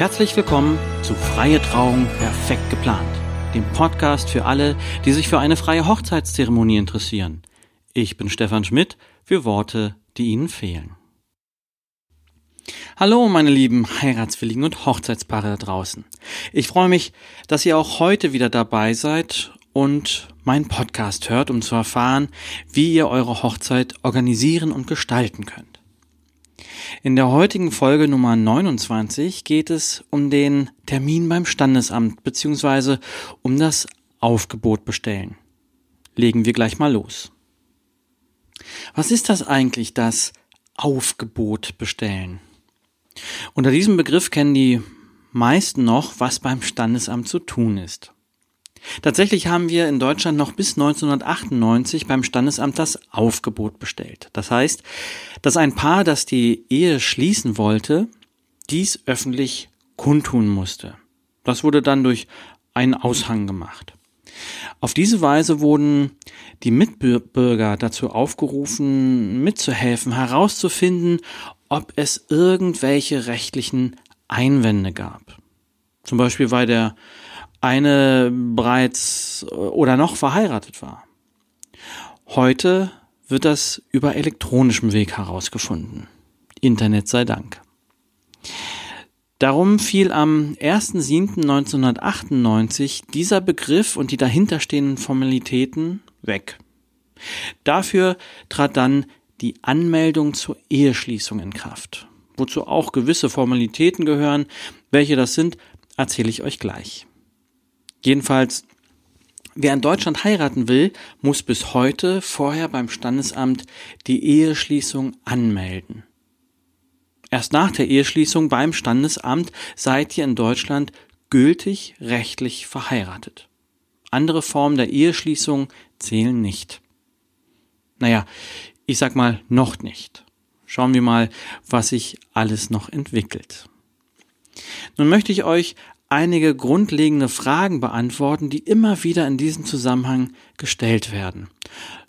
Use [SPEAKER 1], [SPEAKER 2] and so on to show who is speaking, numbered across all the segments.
[SPEAKER 1] Herzlich willkommen zu Freie Trauung perfekt geplant, dem Podcast für alle, die sich für eine freie Hochzeitszeremonie interessieren. Ich bin Stefan Schmidt für Worte, die Ihnen fehlen. Hallo, meine lieben Heiratswilligen und Hochzeitspaare da draußen. Ich freue mich, dass ihr auch heute wieder dabei seid und meinen Podcast hört, um zu erfahren, wie ihr eure Hochzeit organisieren und gestalten könnt. In der heutigen Folge Nummer 29 geht es um den Termin beim Standesamt bzw. um das Aufgebot bestellen. Legen wir gleich mal los. Was ist das eigentlich, das Aufgebot bestellen? Unter diesem Begriff kennen die meisten noch, was beim Standesamt zu tun ist. Tatsächlich haben wir in Deutschland noch bis 1998 beim Standesamt das Aufgebot bestellt. Das heißt, dass ein Paar, das die Ehe schließen wollte, dies öffentlich kundtun musste. Das wurde dann durch einen Aushang gemacht. Auf diese Weise wurden die Mitbürger dazu aufgerufen, mitzuhelfen, herauszufinden, ob es irgendwelche rechtlichen Einwände gab. Zum Beispiel, weil der eine bereits äh, oder noch verheiratet war. Heute wird das über elektronischem Weg herausgefunden. Internet sei Dank. Darum fiel am 1.7.1998 dieser Begriff und die dahinterstehenden Formalitäten weg. Dafür trat dann die Anmeldung zur Eheschließung in Kraft, wozu auch gewisse Formalitäten gehören. Welche das sind, erzähle ich euch gleich. Jedenfalls, wer in Deutschland heiraten will, muss bis heute vorher beim Standesamt die Eheschließung anmelden. Erst nach der Eheschließung beim Standesamt seid ihr in Deutschland gültig rechtlich verheiratet. Andere Formen der Eheschließung zählen nicht. Naja, ich sag mal noch nicht. Schauen wir mal, was sich alles noch entwickelt. Nun möchte ich euch einige grundlegende Fragen beantworten, die immer wieder in diesem Zusammenhang gestellt werden.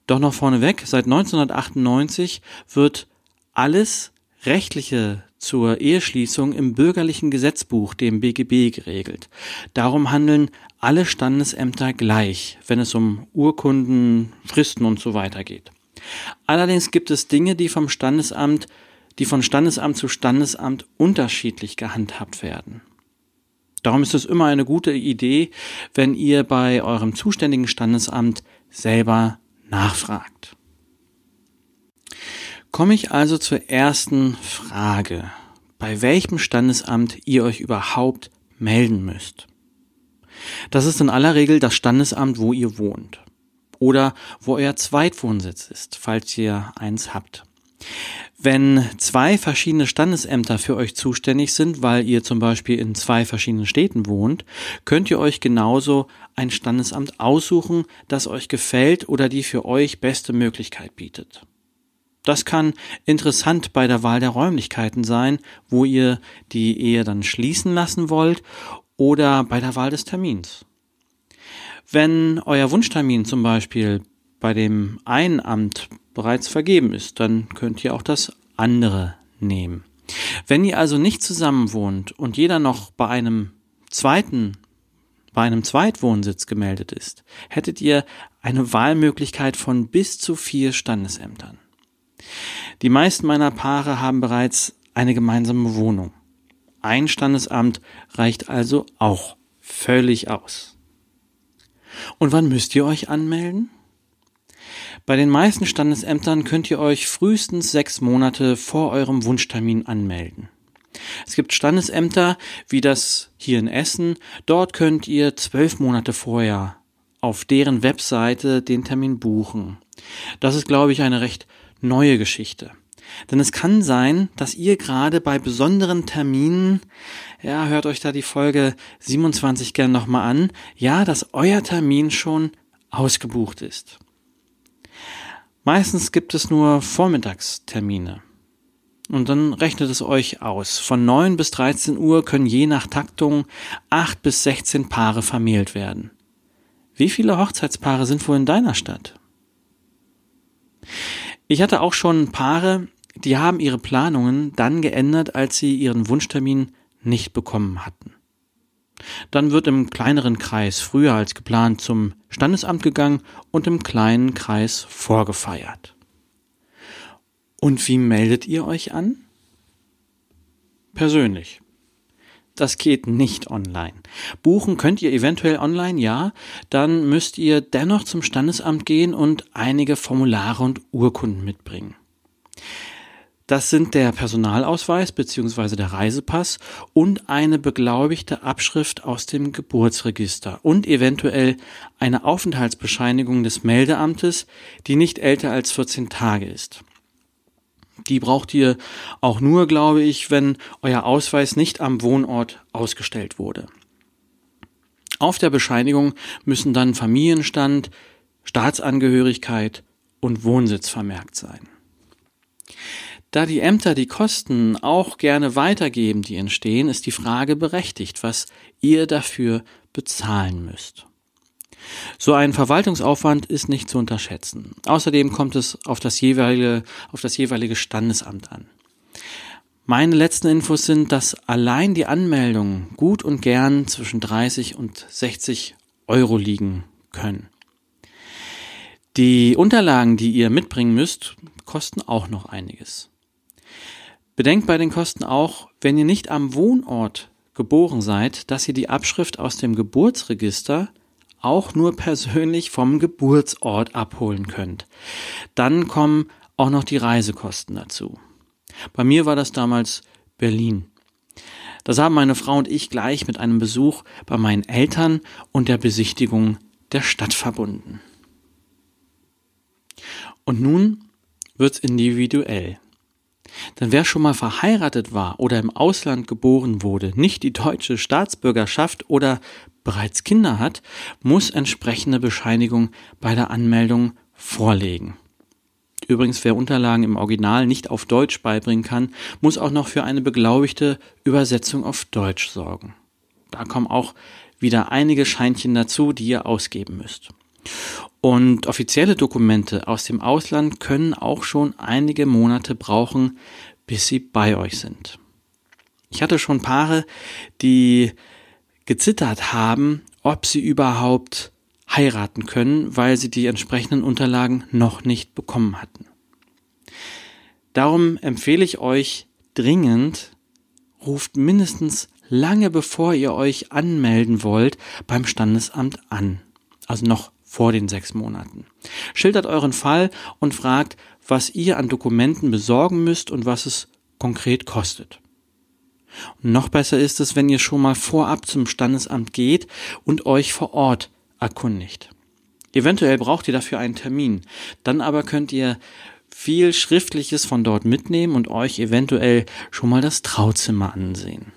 [SPEAKER 1] Doch noch vorneweg, seit 1998 wird alles Rechtliche zur Eheschließung im bürgerlichen Gesetzbuch, dem BGB, geregelt. Darum handeln alle Standesämter gleich, wenn es um Urkunden, Fristen und so weiter geht. Allerdings gibt es Dinge, die vom Standesamt, die von Standesamt zu Standesamt unterschiedlich gehandhabt werden. Darum ist es immer eine gute Idee, wenn ihr bei eurem zuständigen Standesamt selber nachfragt. Komme ich also zur ersten Frage, bei welchem Standesamt ihr euch überhaupt melden müsst. Das ist in aller Regel das Standesamt, wo ihr wohnt oder wo euer Zweitwohnsitz ist, falls ihr eins habt. Wenn zwei verschiedene Standesämter für euch zuständig sind, weil ihr zum Beispiel in zwei verschiedenen Städten wohnt, könnt ihr euch genauso ein Standesamt aussuchen, das euch gefällt oder die für euch beste Möglichkeit bietet. Das kann interessant bei der Wahl der Räumlichkeiten sein, wo ihr die Ehe dann schließen lassen wollt oder bei der Wahl des Termins. Wenn euer Wunschtermin zum Beispiel bei dem einen Amt bereits vergeben ist, dann könnt ihr auch das andere nehmen. Wenn ihr also nicht zusammen wohnt und jeder noch bei einem zweiten bei einem Zweitwohnsitz gemeldet ist, hättet ihr eine Wahlmöglichkeit von bis zu vier Standesämtern. Die meisten meiner Paare haben bereits eine gemeinsame Wohnung. Ein Standesamt reicht also auch völlig aus. Und wann müsst ihr euch anmelden? Bei den meisten Standesämtern könnt ihr euch frühestens sechs Monate vor eurem Wunschtermin anmelden. Es gibt Standesämter wie das hier in Essen. Dort könnt ihr zwölf Monate vorher auf deren Webseite den Termin buchen. Das ist, glaube ich, eine recht neue Geschichte. Denn es kann sein, dass ihr gerade bei besonderen Terminen, ja, hört euch da die Folge 27 gern nochmal an, ja, dass euer Termin schon ausgebucht ist. Meistens gibt es nur Vormittagstermine. Und dann rechnet es euch aus. Von 9 bis 13 Uhr können je nach Taktung 8 bis 16 Paare vermählt werden. Wie viele Hochzeitspaare sind wohl in deiner Stadt? Ich hatte auch schon Paare, die haben ihre Planungen dann geändert, als sie ihren Wunschtermin nicht bekommen hatten. Dann wird im kleineren Kreis früher als geplant zum Standesamt gegangen und im kleinen Kreis vorgefeiert. Und wie meldet ihr euch an? Persönlich. Das geht nicht online. Buchen könnt ihr eventuell online, ja. Dann müsst ihr dennoch zum Standesamt gehen und einige Formulare und Urkunden mitbringen. Das sind der Personalausweis bzw. der Reisepass und eine beglaubigte Abschrift aus dem Geburtsregister und eventuell eine Aufenthaltsbescheinigung des Meldeamtes, die nicht älter als 14 Tage ist. Die braucht ihr auch nur, glaube ich, wenn euer Ausweis nicht am Wohnort ausgestellt wurde. Auf der Bescheinigung müssen dann Familienstand, Staatsangehörigkeit und Wohnsitz vermerkt sein. Da die Ämter die Kosten auch gerne weitergeben, die entstehen, ist die Frage berechtigt, was ihr dafür bezahlen müsst. So ein Verwaltungsaufwand ist nicht zu unterschätzen. Außerdem kommt es auf das jeweilige, auf das jeweilige Standesamt an. Meine letzten Infos sind, dass allein die Anmeldungen gut und gern zwischen 30 und 60 Euro liegen können. Die Unterlagen, die ihr mitbringen müsst, kosten auch noch einiges. Bedenkt bei den Kosten auch, wenn ihr nicht am Wohnort geboren seid, dass ihr die Abschrift aus dem Geburtsregister auch nur persönlich vom Geburtsort abholen könnt. Dann kommen auch noch die Reisekosten dazu. Bei mir war das damals Berlin. Das haben meine Frau und ich gleich mit einem Besuch bei meinen Eltern und der Besichtigung der Stadt verbunden. Und nun wird's individuell. Denn wer schon mal verheiratet war oder im Ausland geboren wurde, nicht die deutsche Staatsbürgerschaft oder bereits Kinder hat, muss entsprechende Bescheinigung bei der Anmeldung vorlegen. Übrigens, wer Unterlagen im Original nicht auf Deutsch beibringen kann, muss auch noch für eine beglaubigte Übersetzung auf Deutsch sorgen. Da kommen auch wieder einige Scheinchen dazu, die ihr ausgeben müsst. Und offizielle Dokumente aus dem Ausland können auch schon einige Monate brauchen, bis sie bei euch sind. Ich hatte schon Paare, die gezittert haben, ob sie überhaupt heiraten können, weil sie die entsprechenden Unterlagen noch nicht bekommen hatten. Darum empfehle ich euch dringend, ruft mindestens lange bevor ihr euch anmelden wollt beim Standesamt an. Also noch vor den sechs Monaten. Schildert euren Fall und fragt, was ihr an Dokumenten besorgen müsst und was es konkret kostet. Und noch besser ist es, wenn ihr schon mal vorab zum Standesamt geht und euch vor Ort erkundigt. Eventuell braucht ihr dafür einen Termin. Dann aber könnt ihr viel Schriftliches von dort mitnehmen und euch eventuell schon mal das Trauzimmer ansehen.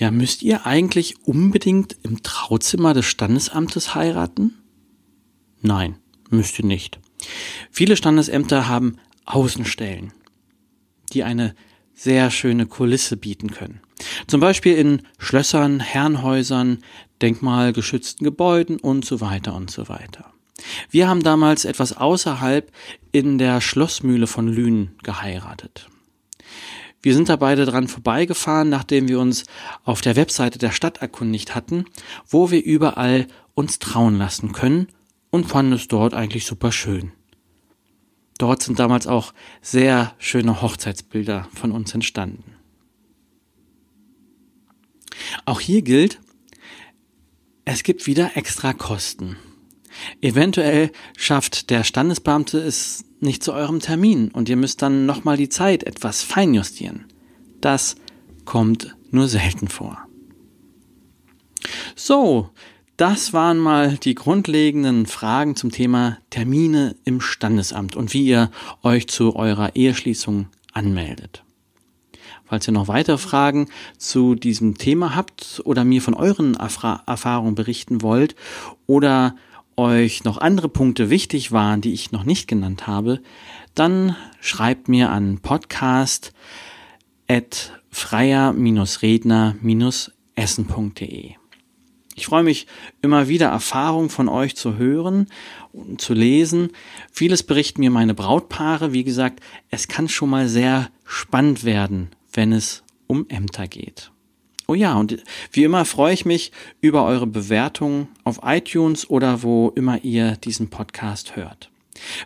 [SPEAKER 1] Ja, müsst ihr eigentlich unbedingt im Trauzimmer des Standesamtes heiraten? Nein, müsst ihr nicht. Viele Standesämter haben Außenstellen, die eine sehr schöne Kulisse bieten können. Zum Beispiel in Schlössern, Herrenhäusern, denkmalgeschützten Gebäuden und so weiter und so weiter. Wir haben damals etwas außerhalb in der Schlossmühle von Lünen geheiratet. Wir sind da beide dran vorbeigefahren, nachdem wir uns auf der Webseite der Stadt erkundigt hatten, wo wir überall uns trauen lassen können und fanden es dort eigentlich super schön. Dort sind damals auch sehr schöne Hochzeitsbilder von uns entstanden. Auch hier gilt, es gibt wieder extra Kosten. Eventuell schafft der Standesbeamte es nicht zu eurem Termin und ihr müsst dann nochmal die Zeit etwas feinjustieren. Das kommt nur selten vor. So, das waren mal die grundlegenden Fragen zum Thema Termine im Standesamt und wie ihr euch zu eurer Eheschließung anmeldet. Falls ihr noch weitere Fragen zu diesem Thema habt oder mir von euren Erfahrungen berichten wollt oder euch noch andere Punkte wichtig waren, die ich noch nicht genannt habe, dann schreibt mir an podcast freier-redner-essen.de. Ich freue mich immer wieder Erfahrungen von euch zu hören und zu lesen. Vieles berichten mir meine Brautpaare. Wie gesagt, es kann schon mal sehr spannend werden, wenn es um Ämter geht. Oh ja, und wie immer freue ich mich über eure Bewertungen auf iTunes oder wo immer ihr diesen Podcast hört.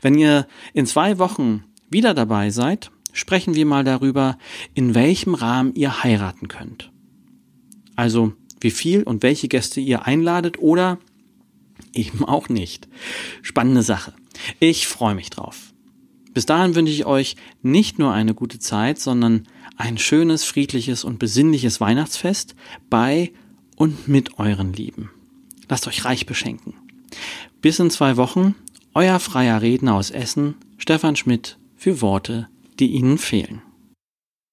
[SPEAKER 1] Wenn ihr in zwei Wochen wieder dabei seid, sprechen wir mal darüber, in welchem Rahmen ihr heiraten könnt. Also wie viel und welche Gäste ihr einladet oder eben auch nicht. Spannende Sache. Ich freue mich drauf. Bis dahin wünsche ich euch nicht nur eine gute Zeit, sondern ein schönes, friedliches und besinnliches Weihnachtsfest bei und mit euren Lieben. Lasst euch reich beschenken. Bis in zwei Wochen, euer freier Redner aus Essen, Stefan Schmidt, für Worte, die Ihnen fehlen.